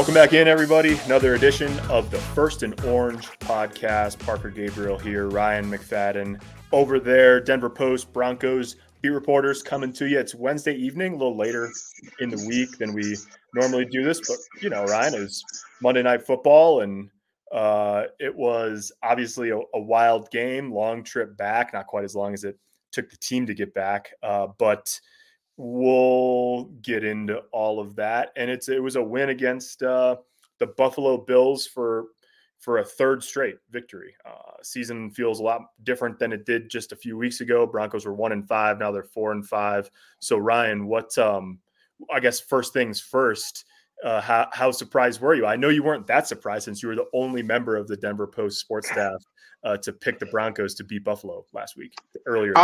Welcome back in, everybody. Another edition of the First and Orange podcast. Parker Gabriel here, Ryan McFadden over there. Denver Post Broncos beat reporters coming to you. It's Wednesday evening, a little later in the week than we normally do this, but you know, Ryan, was Monday Night Football, and uh, it was obviously a, a, wild game, long trip back, not quite as long as it took the team to get back, uh, but we'll get into all of that. And it's it was a win against uh, the Buffalo Bills for for a third straight victory. Uh, season feels a lot different than it did just a few weeks ago. Broncos were one and five, now they're four and five. So Ryan, what? Um, I guess first things first. Uh, how, how surprised were you? I know you weren't that surprised since you were the only member of the Denver Post sports staff uh, to pick the Broncos to beat Buffalo last week earlier.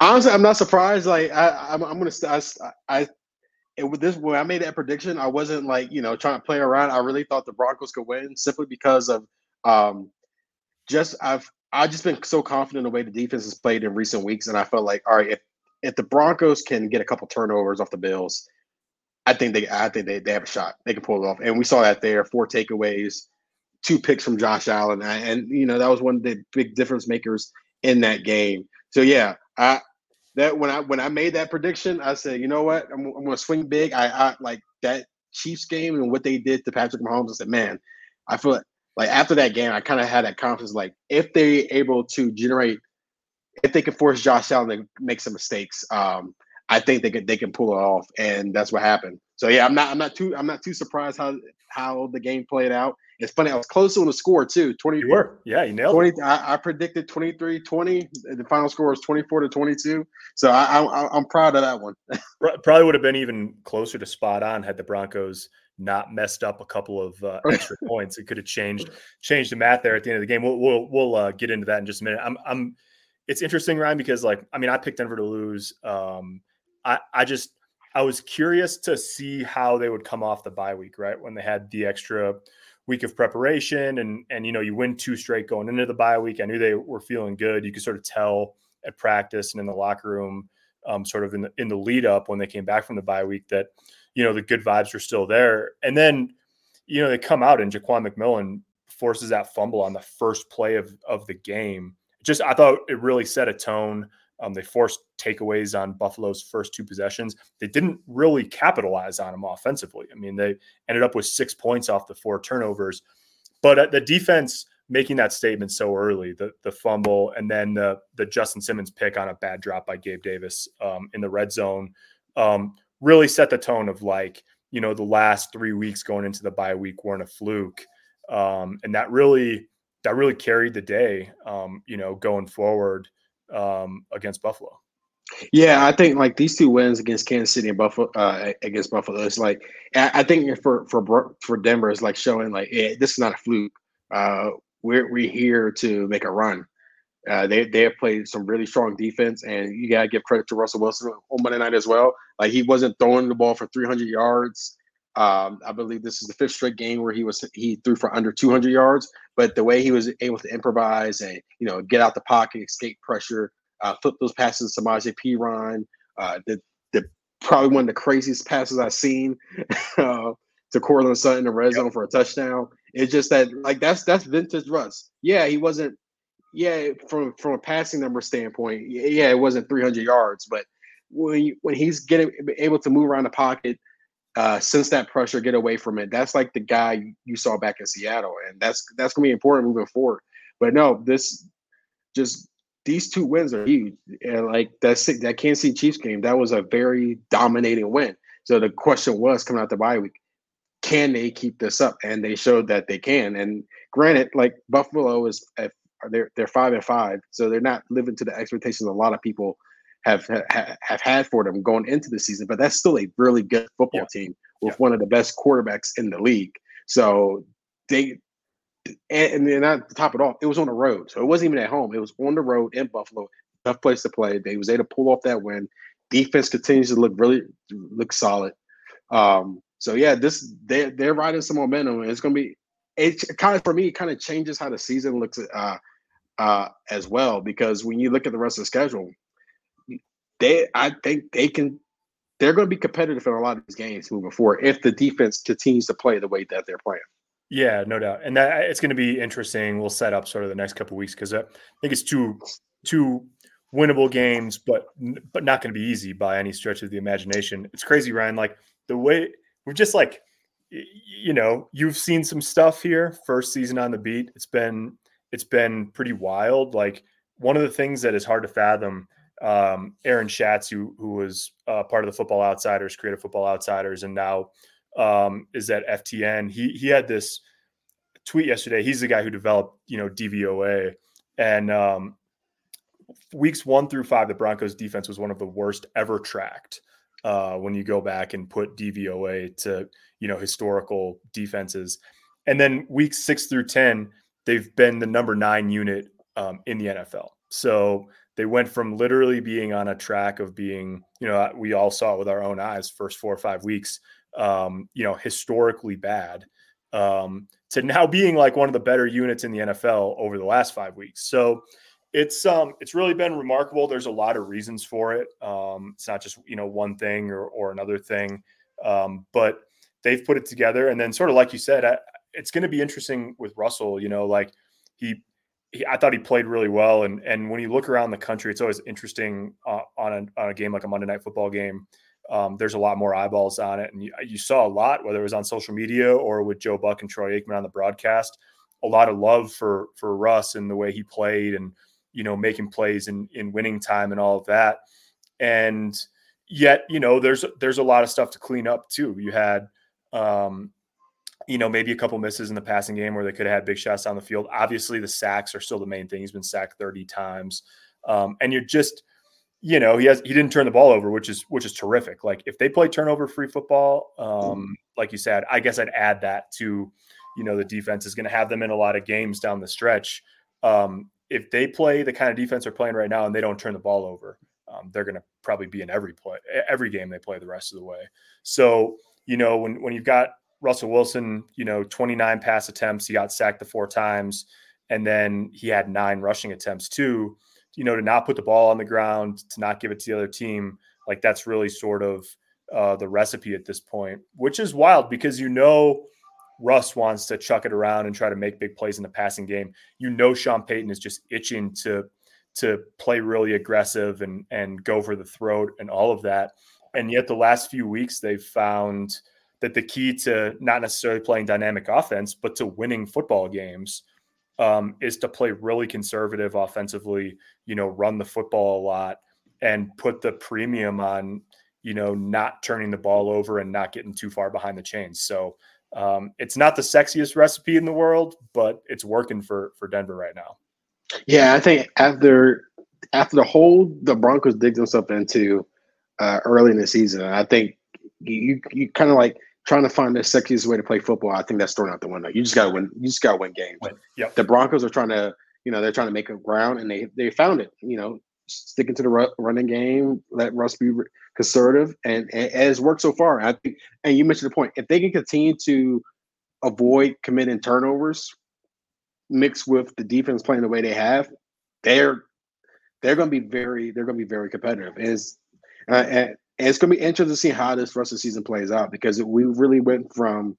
Honestly, I'm not surprised. Like I, I'm, I'm gonna, I, I it, with this when I made that prediction, I wasn't like you know trying to play around. I really thought the Broncos could win simply because of um, just I've I've just been so confident in the way the defense has played in recent weeks, and I felt like all right, if if the Broncos can get a couple turnovers off the Bills, I think they I think they, they have a shot. They can pull it off, and we saw that there. Four takeaways, two picks from Josh Allen, and you know that was one of the big difference makers in that game. So yeah, I that when I when I made that prediction, I said, you know what, I'm, I'm to swing big. I, I like that Chiefs game and what they did to Patrick Mahomes. I said, man, I feel like, like after that game, I kind of had that confidence. Like if they're able to generate, if they can force Josh Allen to make some mistakes, um, I think they can they can pull it off, and that's what happened. So yeah, I'm not I'm not too I'm not too surprised how how the game played out. It's funny, I was close on the score too. 20 You were. Yeah, you nailed 20, it. I, I predicted 23 20. The final score was 24 to 22. So I, I, I'm proud of that one. Probably would have been even closer to spot on had the Broncos not messed up a couple of uh, extra points. It could have changed changed the math there at the end of the game. We'll we'll, we'll uh, get into that in just a minute. I'm I'm. It's interesting, Ryan, because like I mean, I picked Denver to lose. Um, I I just I was curious to see how they would come off the bye week, right? When they had the extra week of preparation and and you know you win two straight going into the bye week. I knew they were feeling good. You could sort of tell at practice and in the locker room, um, sort of in the in the lead up when they came back from the bye week that you know the good vibes were still there. And then you know they come out and Ja'Quan McMillian forces that fumble on the first play of of the game. Just I thought it really set a tone. Um, they forced takeaways on Buffalo's first two possessions. They didn't really capitalize on them offensively. I mean, they ended up with six points off the four turnovers, but the defense making that statement so early, the the fumble, and then the the Justin Simmons pick on a bad drop by Gabe Davis um, in the red zone, um, really set the tone of like you know the last three weeks going into the bye week weren't a fluke, um, and that really that really carried the day. Um, you know, going forward um, against Buffalo. Yeah, I think like these two wins against Kansas City and Buffalo uh, against Buffalo is like I think for for for Denver is like showing like yeah, this is not a fluke. Uh, we're we're here to make a run. Uh, they they have played some really strong defense, and you gotta give credit to Russell Wilson on Monday night as well. Like he wasn't throwing the ball for 300 yards. Um, I believe this is the fifth straight game where he was he threw for under 200 yards. But the way he was able to improvise and you know get out the pocket, escape pressure, uh, flip those passes to Samaje Perine, uh, the the probably one of the craziest passes I've seen uh, to Courtland Sutton in the red zone for a touchdown. It's just that like that's that's vintage Russ. Yeah, he wasn't. Yeah, from from a passing number standpoint, yeah, it wasn't 300 yards, but when you, when he's getting able to move around the pocket uh, sense that pressure, get away from it. That's like the guy you saw back in Seattle, and that's that's gonna be important moving forward. But no, this just these two wins are huge, and like that that Kansas City Chiefs game, that was a very dominating win. So the question was coming out the bye week, can they keep this up? And they showed that they can. And granted, like Buffalo is they're they're five and five, so they're not living to the expectations of a lot of people have have had for them going into the season, but that's still a really good football yeah. team with yeah. one of the best quarterbacks in the league. So they and, then not to top it off, it was on the road, so it wasn't even at home. It was on the road in Buffalo, tough place to play. They was able to pull off that win. Defense continues to look really look solid. Um, so yeah, this they they're riding some momentum, it's gonna be it kind of for me. It kind of changes how the season looks uh, uh, as well because when you look at the rest of the schedule, they I think they can they're going to be competitive in a lot of these games moving forward if the defense continues to play the way that they're playing. Yeah, no doubt, and that it's going to be interesting. We'll set up sort of the next couple weeks because I think it's two two winnable games, but but not going to be easy by any stretch of the imagination. It's crazy, Ryan. Like the way we're just like, you know, you've seen some stuff here. First season on the beat, it's been it's been pretty wild. Like one of the things that is hard to fathom um, Aaron Schatz, who who was uh, part of the Football Outsiders, Creative Football Outsiders, and now um, is at FTN. He he had this tweet yesterday. He's the guy who developed you know DVOA, and um, weeks one through five, the Broncos defense was one of the worst ever tracked. Uh, when you go back and put DVOA to you know historical defenses, and then weeks six through ten, they've been the number nine unit um, in the NFL. So they went from literally being on a track of being, you know, we all saw it with our own eyes first four or five weeks, um, you know, historically bad, um, to now being like one of the better units in the NFL over the last five weeks. So it's um it's really been remarkable. There's a lot of reasons for it. Um, it's not just you know one thing or or another thing, um, but they've put it together. And then sort of like you said, I, it's going to be interesting with Russell. You know, like he I thought he played really well. And and when you look around the country, it's always interesting uh, on a on a game like a Monday Night Football game. Um, there's a lot more eyeballs on it, and you, you, saw a lot, whether it was on social media or with Joe Buck and Troy Aikman on the broadcast. A lot of love for for Russ and the way he played, and you know making plays in in winning time and all of that. And yet, you know, there's there's a lot of stuff to clean up too. You had um, you know, maybe a couple misses in the passing game where they could have had big shots down the field. Obviously, the sacks are still the main thing. He's been sacked 30 times. Um, and you're just, you know, he has he didn't turn the ball over, which is which is terrific. Like if they play turnover free football, um, mm-hmm. like you said, I guess I'd add that to, you know, the defense is going to have them in a lot of games down the stretch. Um, if they play the kind of defense they're playing right now and they don't turn the ball over, um, they're going to probably be in every play, every game they play the rest of the way. So, you know, when when you've got Russell Wilson, you know, 29 pass attempts. He got sacked the four times. And then he had nine rushing attempts too. You know, to not put the ball on the ground, to not give it to the other team, like that's really sort of uh, the recipe at this point, which is wild because you know Russ wants to chuck it around and try to make big plays in the passing game. You know Sean Payton is just itching to to play really aggressive and and go for the throat and all of that. And yet the last few weeks they've found – that the key to not necessarily playing dynamic offense, but to winning football games um, is to play really conservative offensively, you know, run the football a lot and put the premium on, you know, not turning the ball over and not getting too far behind the chains. So um, it's not the sexiest recipe in the world, but it's working for for Denver right now. Yeah, I think after after the hole the Broncos dig themselves into uh, early in the season, I think you you kind of like trying to find the sexiest way to play football, I think that's thrown out the window. You just gotta win. You just gotta win games. Yep. The Broncos are trying to, you know, they're trying to make a ground, and they they found it. You know, sticking to the running game, let Russ be conservative, and, and, and it's worked so far. I think, and you mentioned the point. If they can continue to avoid committing turnovers, mixed with the defense playing the way they have, they're they're going to be very they're going to be very competitive. Is uh, and and it's going to be interesting to see how this rest of the season plays out because we really went from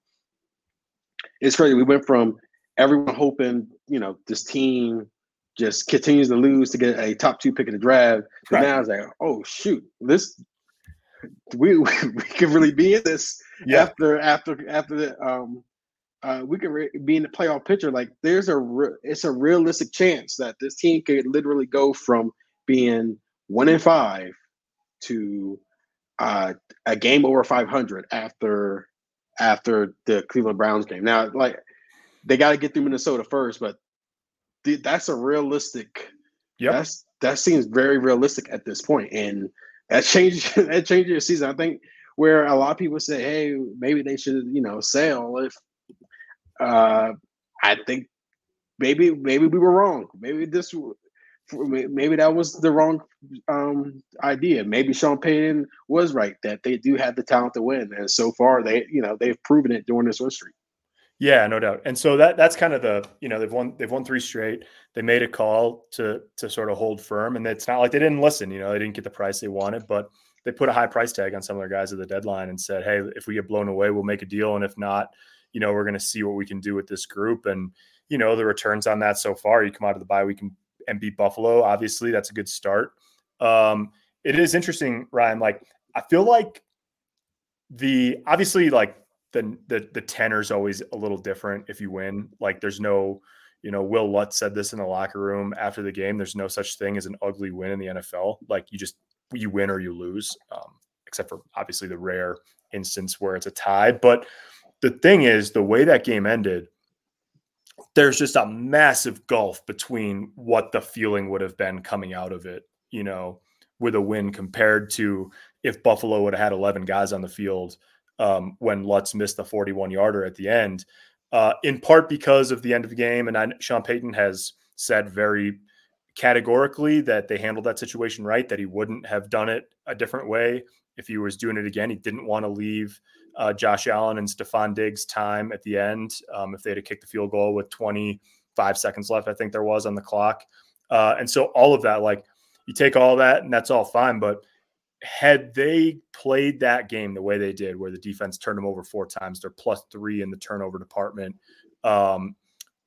it's crazy. We went from everyone hoping, you know, this team just continues to lose to get a top two pick in the draft. Right. now it's like, oh shoot, this we we, we could really be in this yeah. after after after the um uh, we could re- be in the playoff picture. Like there's a re- it's a realistic chance that this team could literally go from being one in five to uh, a game over 500 after after the Cleveland Browns game. Now, like they got to get through Minnesota first, but th- that's a realistic. Yeah, that's that seems very realistic at this point, and that changes that changes your season. I think where a lot of people say, "Hey, maybe they should, you know, sell. If uh, I think maybe maybe we were wrong. Maybe this maybe that was the wrong um, idea. Maybe Sean Payton was right that they do have the talent to win, and so far they, you know, they've proven it during this history. Yeah, no doubt. And so that that's kind of the you know they've won they've won three straight. They made a call to to sort of hold firm, and it's not like they didn't listen. You know, they didn't get the price they wanted, but they put a high price tag on some of their guys at the deadline and said, "Hey, if we get blown away, we'll make a deal, and if not, you know, we're going to see what we can do with this group." And you know, the returns on that so far, you come out of the bye week and, and beat Buffalo. Obviously, that's a good start. Um, it is interesting, Ryan. Like, I feel like the obviously like the the the tenor is always a little different if you win. Like, there's no you know, Wil Lutz said this in the locker room after the game. There's no such thing as an ugly win in the NFL. Like you just you win or you lose, um, except for obviously the rare instance where it's a tie. But the thing is, the way that game ended, there's just a massive gulf between what the feeling would have been coming out of it, you know, with a win compared to if Buffalo would have had 11 guys on the field um, when Lutz missed the 41 yarder at the end uh, in part because of the end of the game. And I, Sean Payton has said very categorically that they handled that situation right, that he wouldn't have done it a different way if he was doing it again. He didn't want to leave uh, Josh Allen and Stefon Diggs time at the end um, if they had kicked the field goal with 25 seconds left, I think there was on the clock. Uh, and so all of that, like you take all that and that's all fine, but had they played that game the way they did, where the defense turned them over four times, they're plus three in the turnover department. Um,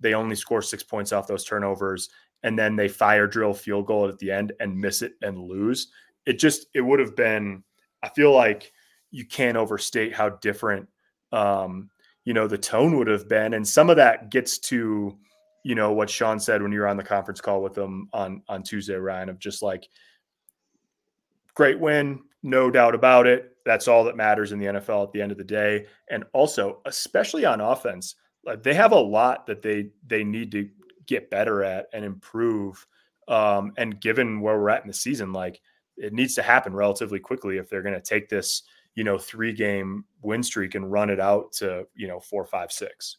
they only score six points off those turnovers, and then they fire drill field goal at the end and miss it and lose. It just it would have been. I feel like you can't overstate how different um, you know the tone would have been, and some of that gets to you know what Sean said when you were on the conference call with them on on Tuesday, Ryan, of just like great win, no doubt about it. That's all that matters in the NFL at the end of the day. And also, especially on offense, like they have a lot that they they need to get better at and improve. Um, and given where we're at in the season, like it needs to happen relatively quickly if they're going to take this, you know, three game win streak and run it out to, you know, four, five, six.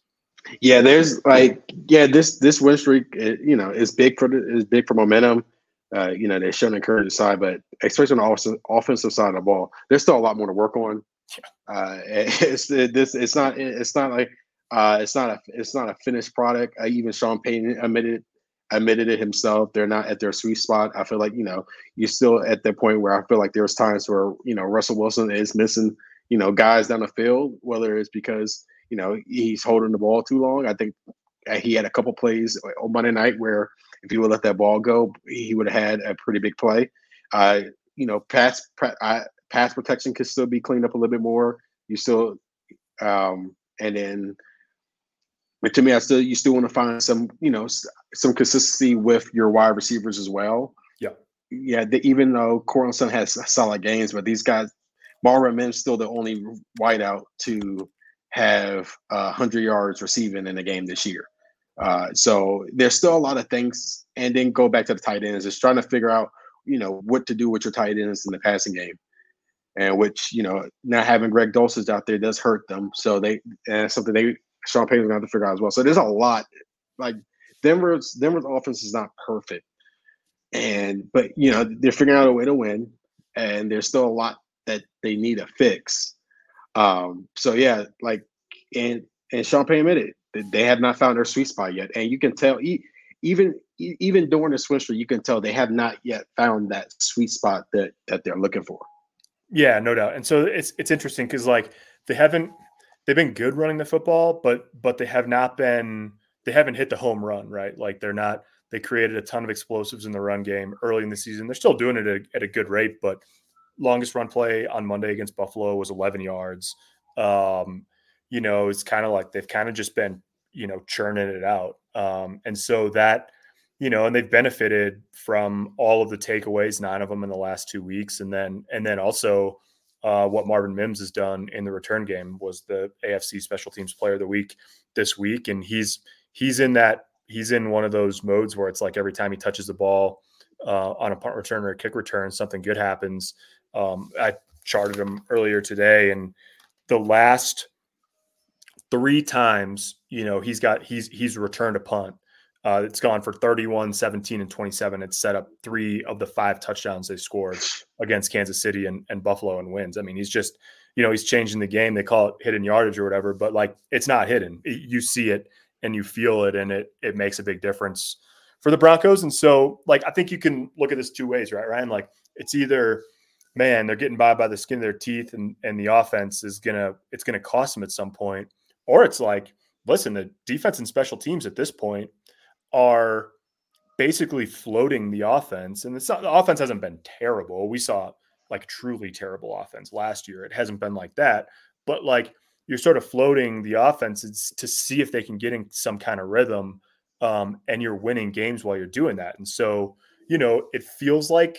Yeah, there's like, yeah, this this win streak, it, you know, is big for is big for momentum. Uh, you know, they're showing encouraging side, but especially on the offensive side of the ball, there's still a lot more to work on. Uh, it's it, this. It's not. It's not like. Uh, it's not a. It's not a finished product. Uh, even Sean Payton admitted admitted it himself. They're not at their sweet spot. I feel like you know you're still at that point where I feel like there's times where you know Russell Wilson is missing you know guys down the field, whether it's because you know he's holding the ball too long. I think he had a couple plays on Monday night where if he would let that ball go, he would have had a pretty big play. Uh, you know, pass pass protection could still be cleaned up a little bit more. You still, um, and then, but to me, I still you still want to find some, you know, some consistency with your wide receivers as well. Yeah, yeah. The, even though Sutton has solid games, but these guys, Marvin Mims still the only wideout to have uh, 100 yards receiving in a game this year. Uh, so there's still a lot of things, and then go back to the tight ends. Just trying to figure out, you know, what to do with your tight ends in the passing game, and which you know, not having Greg Dulcich out there does hurt them. So they and something they Sean Payton's gonna have to figure out as well. So there's a lot. Like Denver's Denver's offense is not perfect, and but you know they're figuring out a way to win, and there's still a lot that they need to fix. Um, so yeah, like and and Sean Payton admitted that they have not found their sweet spot yet, and you can tell even even during the streak, you can tell they have not yet found that sweet spot that that they're looking for. Yeah, no doubt. And so it's it's interesting because like they haven't they've been good running the football, but but they have not been they haven't hit the home run, right? Like they're not they created a ton of explosives in the run game early in the season. They're still doing it at, at a good rate, but longest run play on Monday against Buffalo was 11 yards. Um, you know, it's kind of like they've kind of just been, you know, churning it out. Um, and so that, you know, and they've benefited from all of the takeaways, nine of them in the last two weeks. And then, and then also uh, what Marvin Mims has done in the return game was the AFC special teams player of the week this week. And he's, he's in that, he's in one of those modes where it's like every time he touches the ball uh, on a punt return or a kick return, something good happens. Um, I charted him earlier today and the last three times, you know, he's got he's he's returned a punt. Uh, it's gone for 31, 17, and 27. It's set up three of the five touchdowns they scored against Kansas City and, and Buffalo and wins. I mean, he's just, you know, he's changing the game. They call it hidden yardage or whatever, but like it's not hidden. You see it and you feel it, and it it makes a big difference for the Broncos. And so, like, I think you can look at this two ways, right, Ryan? Like, it's either man, they're getting by by the skin of their teeth, and and the offense is gonna it's gonna cost them at some point, or it's like, listen, the defense and special teams at this point are basically floating the offense, and not, the offense hasn't been terrible. We saw like truly terrible offense last year. It hasn't been like that, but like you're sort of floating the offense to see if they can get in some kind of rhythm, um, and you're winning games while you're doing that. And so, you know, it feels like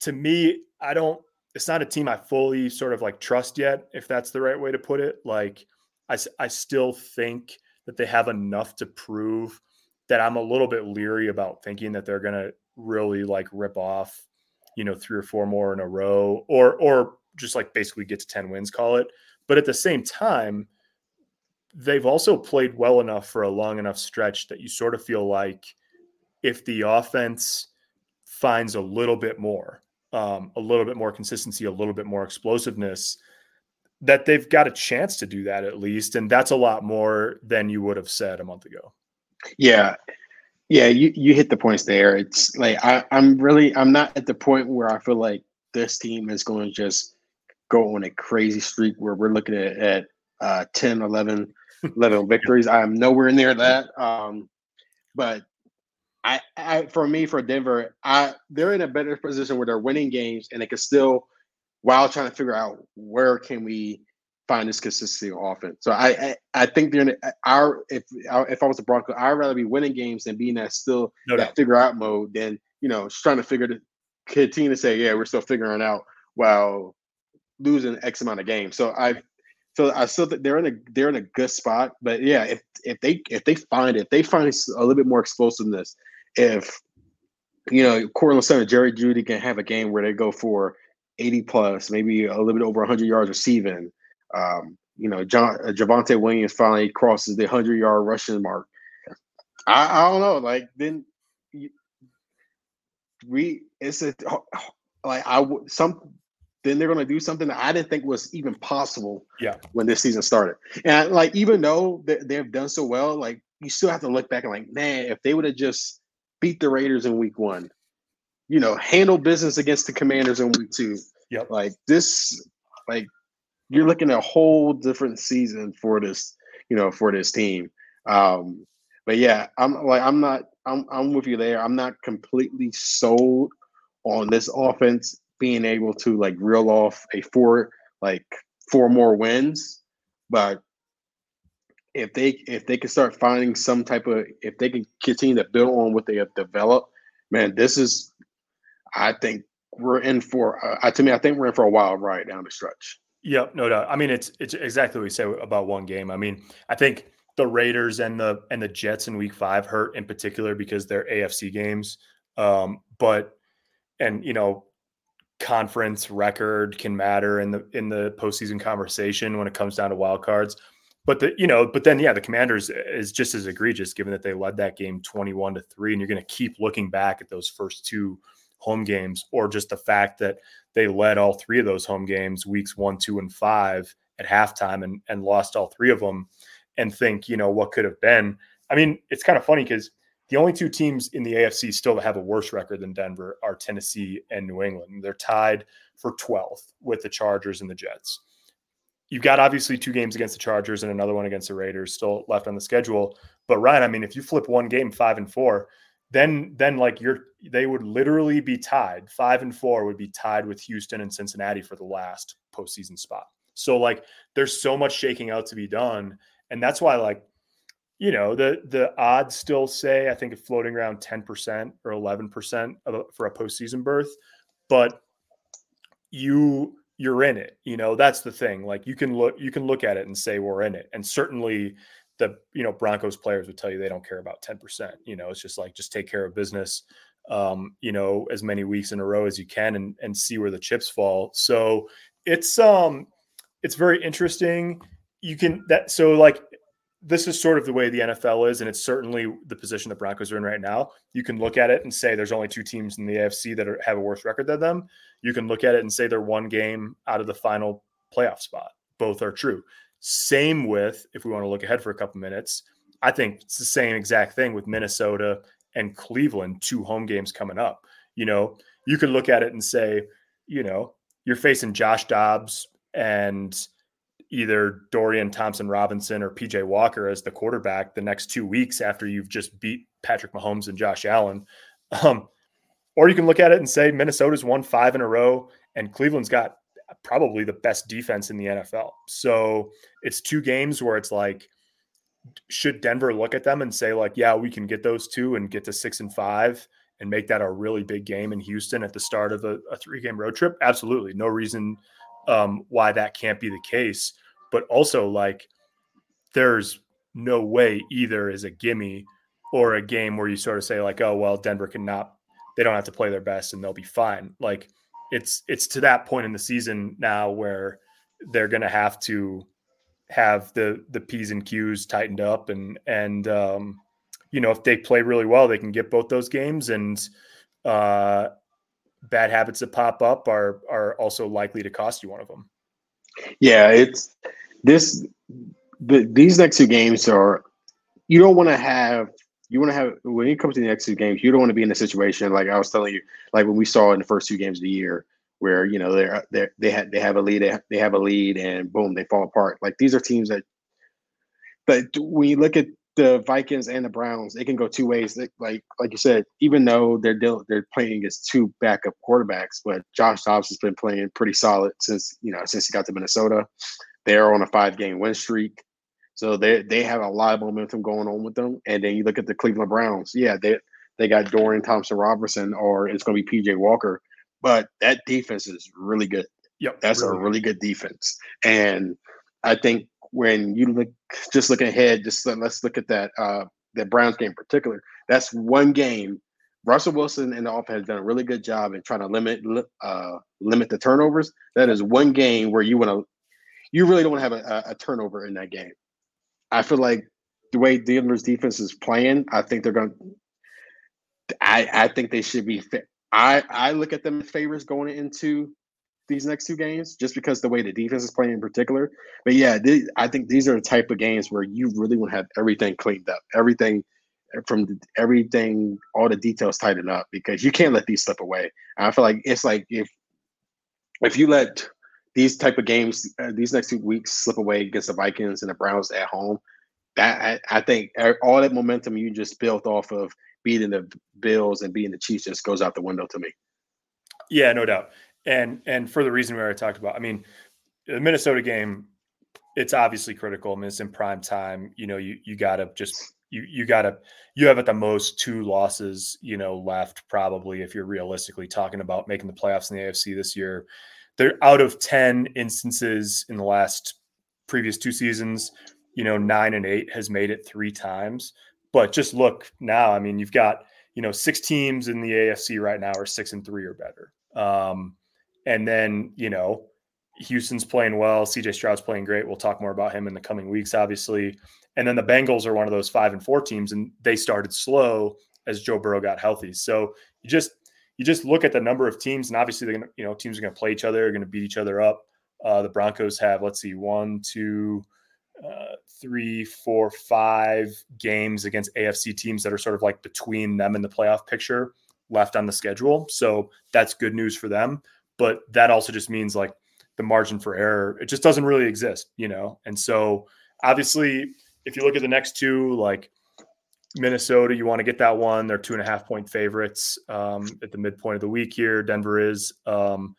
to me, I don't. It's not a team I fully sort of like trust yet, if that's the right way to put it. Like, I I still think that they have enough to prove that I'm a little bit leery about thinking that they're going to really like rip off, you know, three or four more in a row, or or just like basically get to ten wins, call it. But at the same time, they've also played well enough for a long enough stretch that you sort of feel like if the offense finds a little bit more, um, a little bit more consistency, a little bit more explosiveness, that they've got a chance to do that at least. And that's a lot more than you would have said a month ago. Yeah. Yeah, you, you hit the points there. It's like I, I'm really I'm not at the point where I feel like this team is going to just go on a crazy streak where we're looking at, at uh, 10, 11, 11 victories. I am nowhere near that. Um, but I, I, for me, for Denver, I they're in a better position where they're winning games and they can still, while trying to figure out where can we find this consistency on offense. So I, I, I think they're in our if if I was the Bronco, I'd rather be winning games than being that still no that figure out mode than you know trying to figure to continue to say yeah we're still figuring out while losing X amount of games. So I so I still think they're in a they're in a good spot. But yeah, if if they if they find it, they find a little bit more explosiveness. If you know Courtland Sutton, Jerry Jeudy can have a game where they go for 80 plus, maybe a little bit over 100 yards receiving. Um, you know, John uh, Javonte Williams finally crosses the 100 yard rushing mark. I, I don't know. Like then you, we it's a like I would some then they're going to do something that I didn't think was even possible. Yeah. When this season started, and like even though they, they've done so well, like you still have to look back and like, man, if they would have just beat the Raiders in Week One, you know, handle business against the Commanders in Week Two. Yep. Like this, like you're looking at a whole different season for this, you know, for this team. Um, but yeah, I'm like I'm not I'm I'm with you there. I'm not completely sold on this offense being able to like reel off a four like four more wins, but if they if they can start finding some type of if they can continue to build on what they have developed, man, this is I think we're in for uh, to me I think we're in for a wild ride down the stretch. Yep, no doubt. I mean, it's it's exactly what we say about one game. I mean, I think the Raiders and the and the Jets in Week Five hurt in particular because they're AFC games. Um, but and you know, conference record can matter in the in the postseason conversation when it comes down to wild cards. But the you know, but then yeah, the Commanders is just as egregious given that they led that game twenty one to three, and you're going to keep looking back at those first two home games, or just the fact that they led all three of those home games, weeks one, two, and five at halftime, and and lost all three of them, and think you know what could have been. I mean, it's kind of funny because the only two teams in the AFC still have a worse record than Denver are Tennessee and New England. They're tied for 12th with the Chargers and the Jets. You've got obviously two games against the Chargers and another one against the Raiders still left on the schedule. But Ryan, I mean, if you flip one game five and four, then then like you're they would literally be tied. Five and four would be tied with Houston and Cincinnati for the last postseason spot. So like there's so much shaking out to be done. And that's why like you know the the odds still say I think it's floating around ten percent or eleven percent for a postseason berth, but you you're in it. You know that's the thing. Like you can look you can look at it and say we're in it, and certainly the you know Broncos players would tell you they don't care about ten percent. You know it's just like just take care of business. Um, you know as many weeks in a row as you can and and see where the chips fall. So it's um it's very interesting. You can that so like this is sort of the way the NFL is, and it's certainly the position the Broncos are in right now. You can look at it and say there's only two teams in the AFC that are, have a worse record than them. You can look at it and say they're one game out of the final playoff spot. Both are true. Same with, if we want to look ahead for a couple minutes, I think it's the same exact thing with Minnesota and Cleveland, two home games coming up. You know, you can look at it and say you know, you're facing Josh Dobbs and either Dorian Thompson Robinson or PJ Walker as the quarterback the next two weeks after you've just beat Patrick Mahomes and Josh Allen. Um, or you can look at it and say Minnesota's won five in a row and Cleveland's got probably the best defense in the NFL. So it's two games where it's like, should Denver look at them and say, like, yeah, we can get those two and get to six and five and make that a really big game in Houston at the start of a, a three game road trip? Absolutely. No reason um, why that can't be the case. But also, like, there's no way either is a gimme or a game where you sort of say, like, oh, well, Denver cannot, they don't have to play their best and they'll be fine. Like, it's it's to that point in the season now where they're going to have to have the the p's and q's tightened up and and um, you know if they play really well they can get both those games and uh, bad habits that pop up are are also likely to cost you one of them. Yeah it's this the, these next two games are you don't want to have you want to have when it comes to the next two games, you don't want to be in a situation like I was telling you, like when we saw in the first two games of the year, where you know they're they they have they have a lead, they have a lead, and boom, they fall apart. Like these are teams that, but when you look at the Vikings and the Browns, it can go two ways. Like like you said, even though they're they're playing against two backup quarterbacks, but Josh Dobbs has been playing pretty solid since you know since he got to Minnesota. They're on a five game win streak. So they they have a lot of momentum going on with them. And then you look at the Cleveland Browns. Yeah, they they got Dorian Thompson Robertson, or it's going to be PJ Walker. But that defense is really good. Yep, that's really a really good defense. And I think when you look just looking ahead, just let's look at that uh that Browns game in particular. That's one game. Russell Wilson and the offense has done a really good job in trying to limit uh, limit the turnovers. That is one game where you want to, you really don't want to have a, a turnover in that game. I feel like the way Denver's defense is playing, I think they're going. I I think they should be. I I look at them as favorites going into these next two games just because the way the defense is playing in particular. But yeah, I think these are the type of games where you really want to have everything cleaned up, everything from everything, all the details tightened up because you can't let these slip away. And I feel like it's like if if you let these type of games, uh, these next two weeks slip away against the Vikings and the Browns at home. That I, I think all that momentum you just built off of beating the Bills and beating the Chiefs just goes out the window to me. Yeah, no doubt. And and for the reason we already talked about, I mean, the Minnesota game, it's obviously critical. I mean, it's in prime time. You know, you you gotta just you you gotta you have at the most two losses, you know, left probably if you're realistically talking about making the playoffs in the AFC this year they're out of 10 instances in the last previous two seasons, you know, nine and eight has made it three times. But just look now, I mean, you've got, you know, six teams in the AFC right now are six and three or better. Um, and then, you know, Houston's playing well. CJ Stroud's playing great. We'll talk more about him in the coming weeks, obviously. And then the Bengals are one of those five and four teams, and they started slow as Joe Burrow got healthy. So you just you just look at the number of teams, and obviously they're gonna, you know, teams are gonna play each other, are gonna beat each other up. Uh, the Broncos have, let's see, one, two, uh, three, four, five games against AFC teams that are sort of like between them and the playoff picture left on the schedule. So that's good news for them. But that also just means like the margin for error, it just doesn't really exist, you know? And so obviously, if you look at the next two, like Minnesota, you want to get that one. They're two and a half point favorites um, at the midpoint of the week here. Denver is. Um,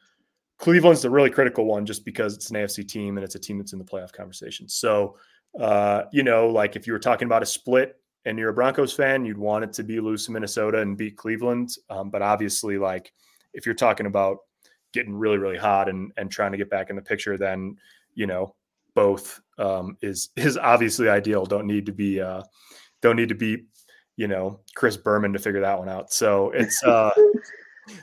Cleveland's the really critical one just because it's an AFC team and it's a team that's in the playoff conversation. So, uh, you know, like if you were talking about a split and you're a Broncos fan, you'd want it to be loose in Minnesota and beat Cleveland. Um, but obviously, like if you're talking about getting really, really hot and and trying to get back in the picture, then you know both um, is is obviously ideal. Don't need to be uh, don't need to be, you know, Chris Berman to figure that one out. So it's uh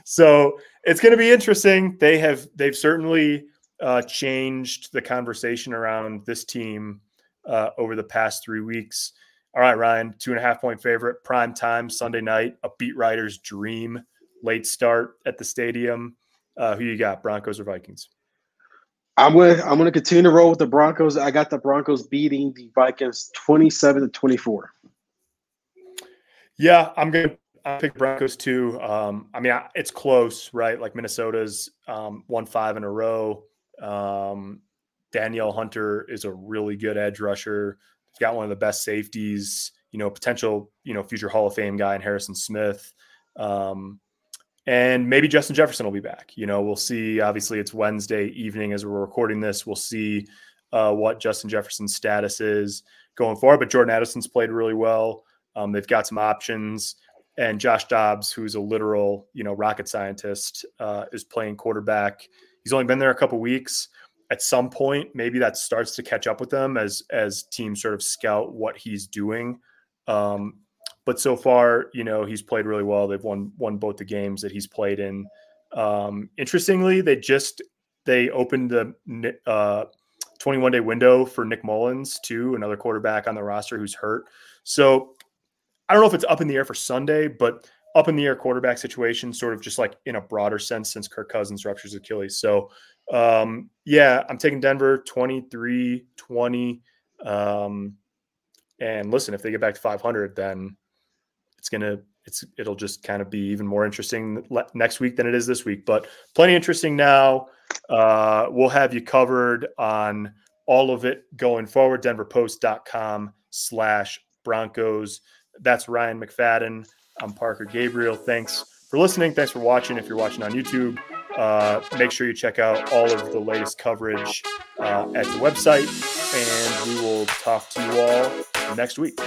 so it's going to be interesting. They have they've certainly uh, changed the conversation around this team uh, over the past three weeks. All right, Ryan, two and a half point favorite, prime time Sunday night, a beat writer's dream, late start at the stadium. Uh, who you got, Broncos or Vikings? I'm gonna I'm gonna continue to roll with the Broncos. I got the Broncos beating the Vikings 27 to 24. Yeah, I'm gonna I picked Broncos too. Um, I mean, I, it's close, right? Like Minnesota's um, won five in a row. Um, Danielle Hunter is a really good edge rusher. He's got one of the best safeties. You know, potential you know future Hall of Fame guy in Harrison Smith. Um, and maybe Justin Jefferson will be back. You know, we'll see. Obviously, it's Wednesday evening as we're recording this. We'll see uh, what Justin Jefferson's status is going forward. But Jordan Addison's played really well. Um, they've got some options, and Josh Dobbs, who's a literal, you know, rocket scientist, uh, is playing quarterback. He's only been there a couple weeks. At some point, maybe that starts to catch up with them as as teams sort of scout what he's doing. Um, but so far, you know, he's played really well. They've won won both the games that he's played in. Um, interestingly, they just they opened the uh, 21 day window for Nick Mullens too, another quarterback on the roster who's hurt. So I don't know if it's up in the air for Sunday, but up in the air quarterback situation, sort of just like in a broader sense since Kirk Cousins ruptures Achilles. So, um, yeah, I'm taking Denver 23 20. Um, and listen, if they get back to 500, then it's going to, it's, it'll just kind of be even more interesting next week than it is this week, but plenty interesting now. Uh, we'll have you covered on all of it going forward. DenverPost.com slash Broncos. That's Ryan McFadden. I'm Parker Gabriel. Thanks for listening. Thanks for watching. If you're watching on YouTube, uh, make sure you check out all of the latest coverage uh, at the website, and we will talk to you all next week.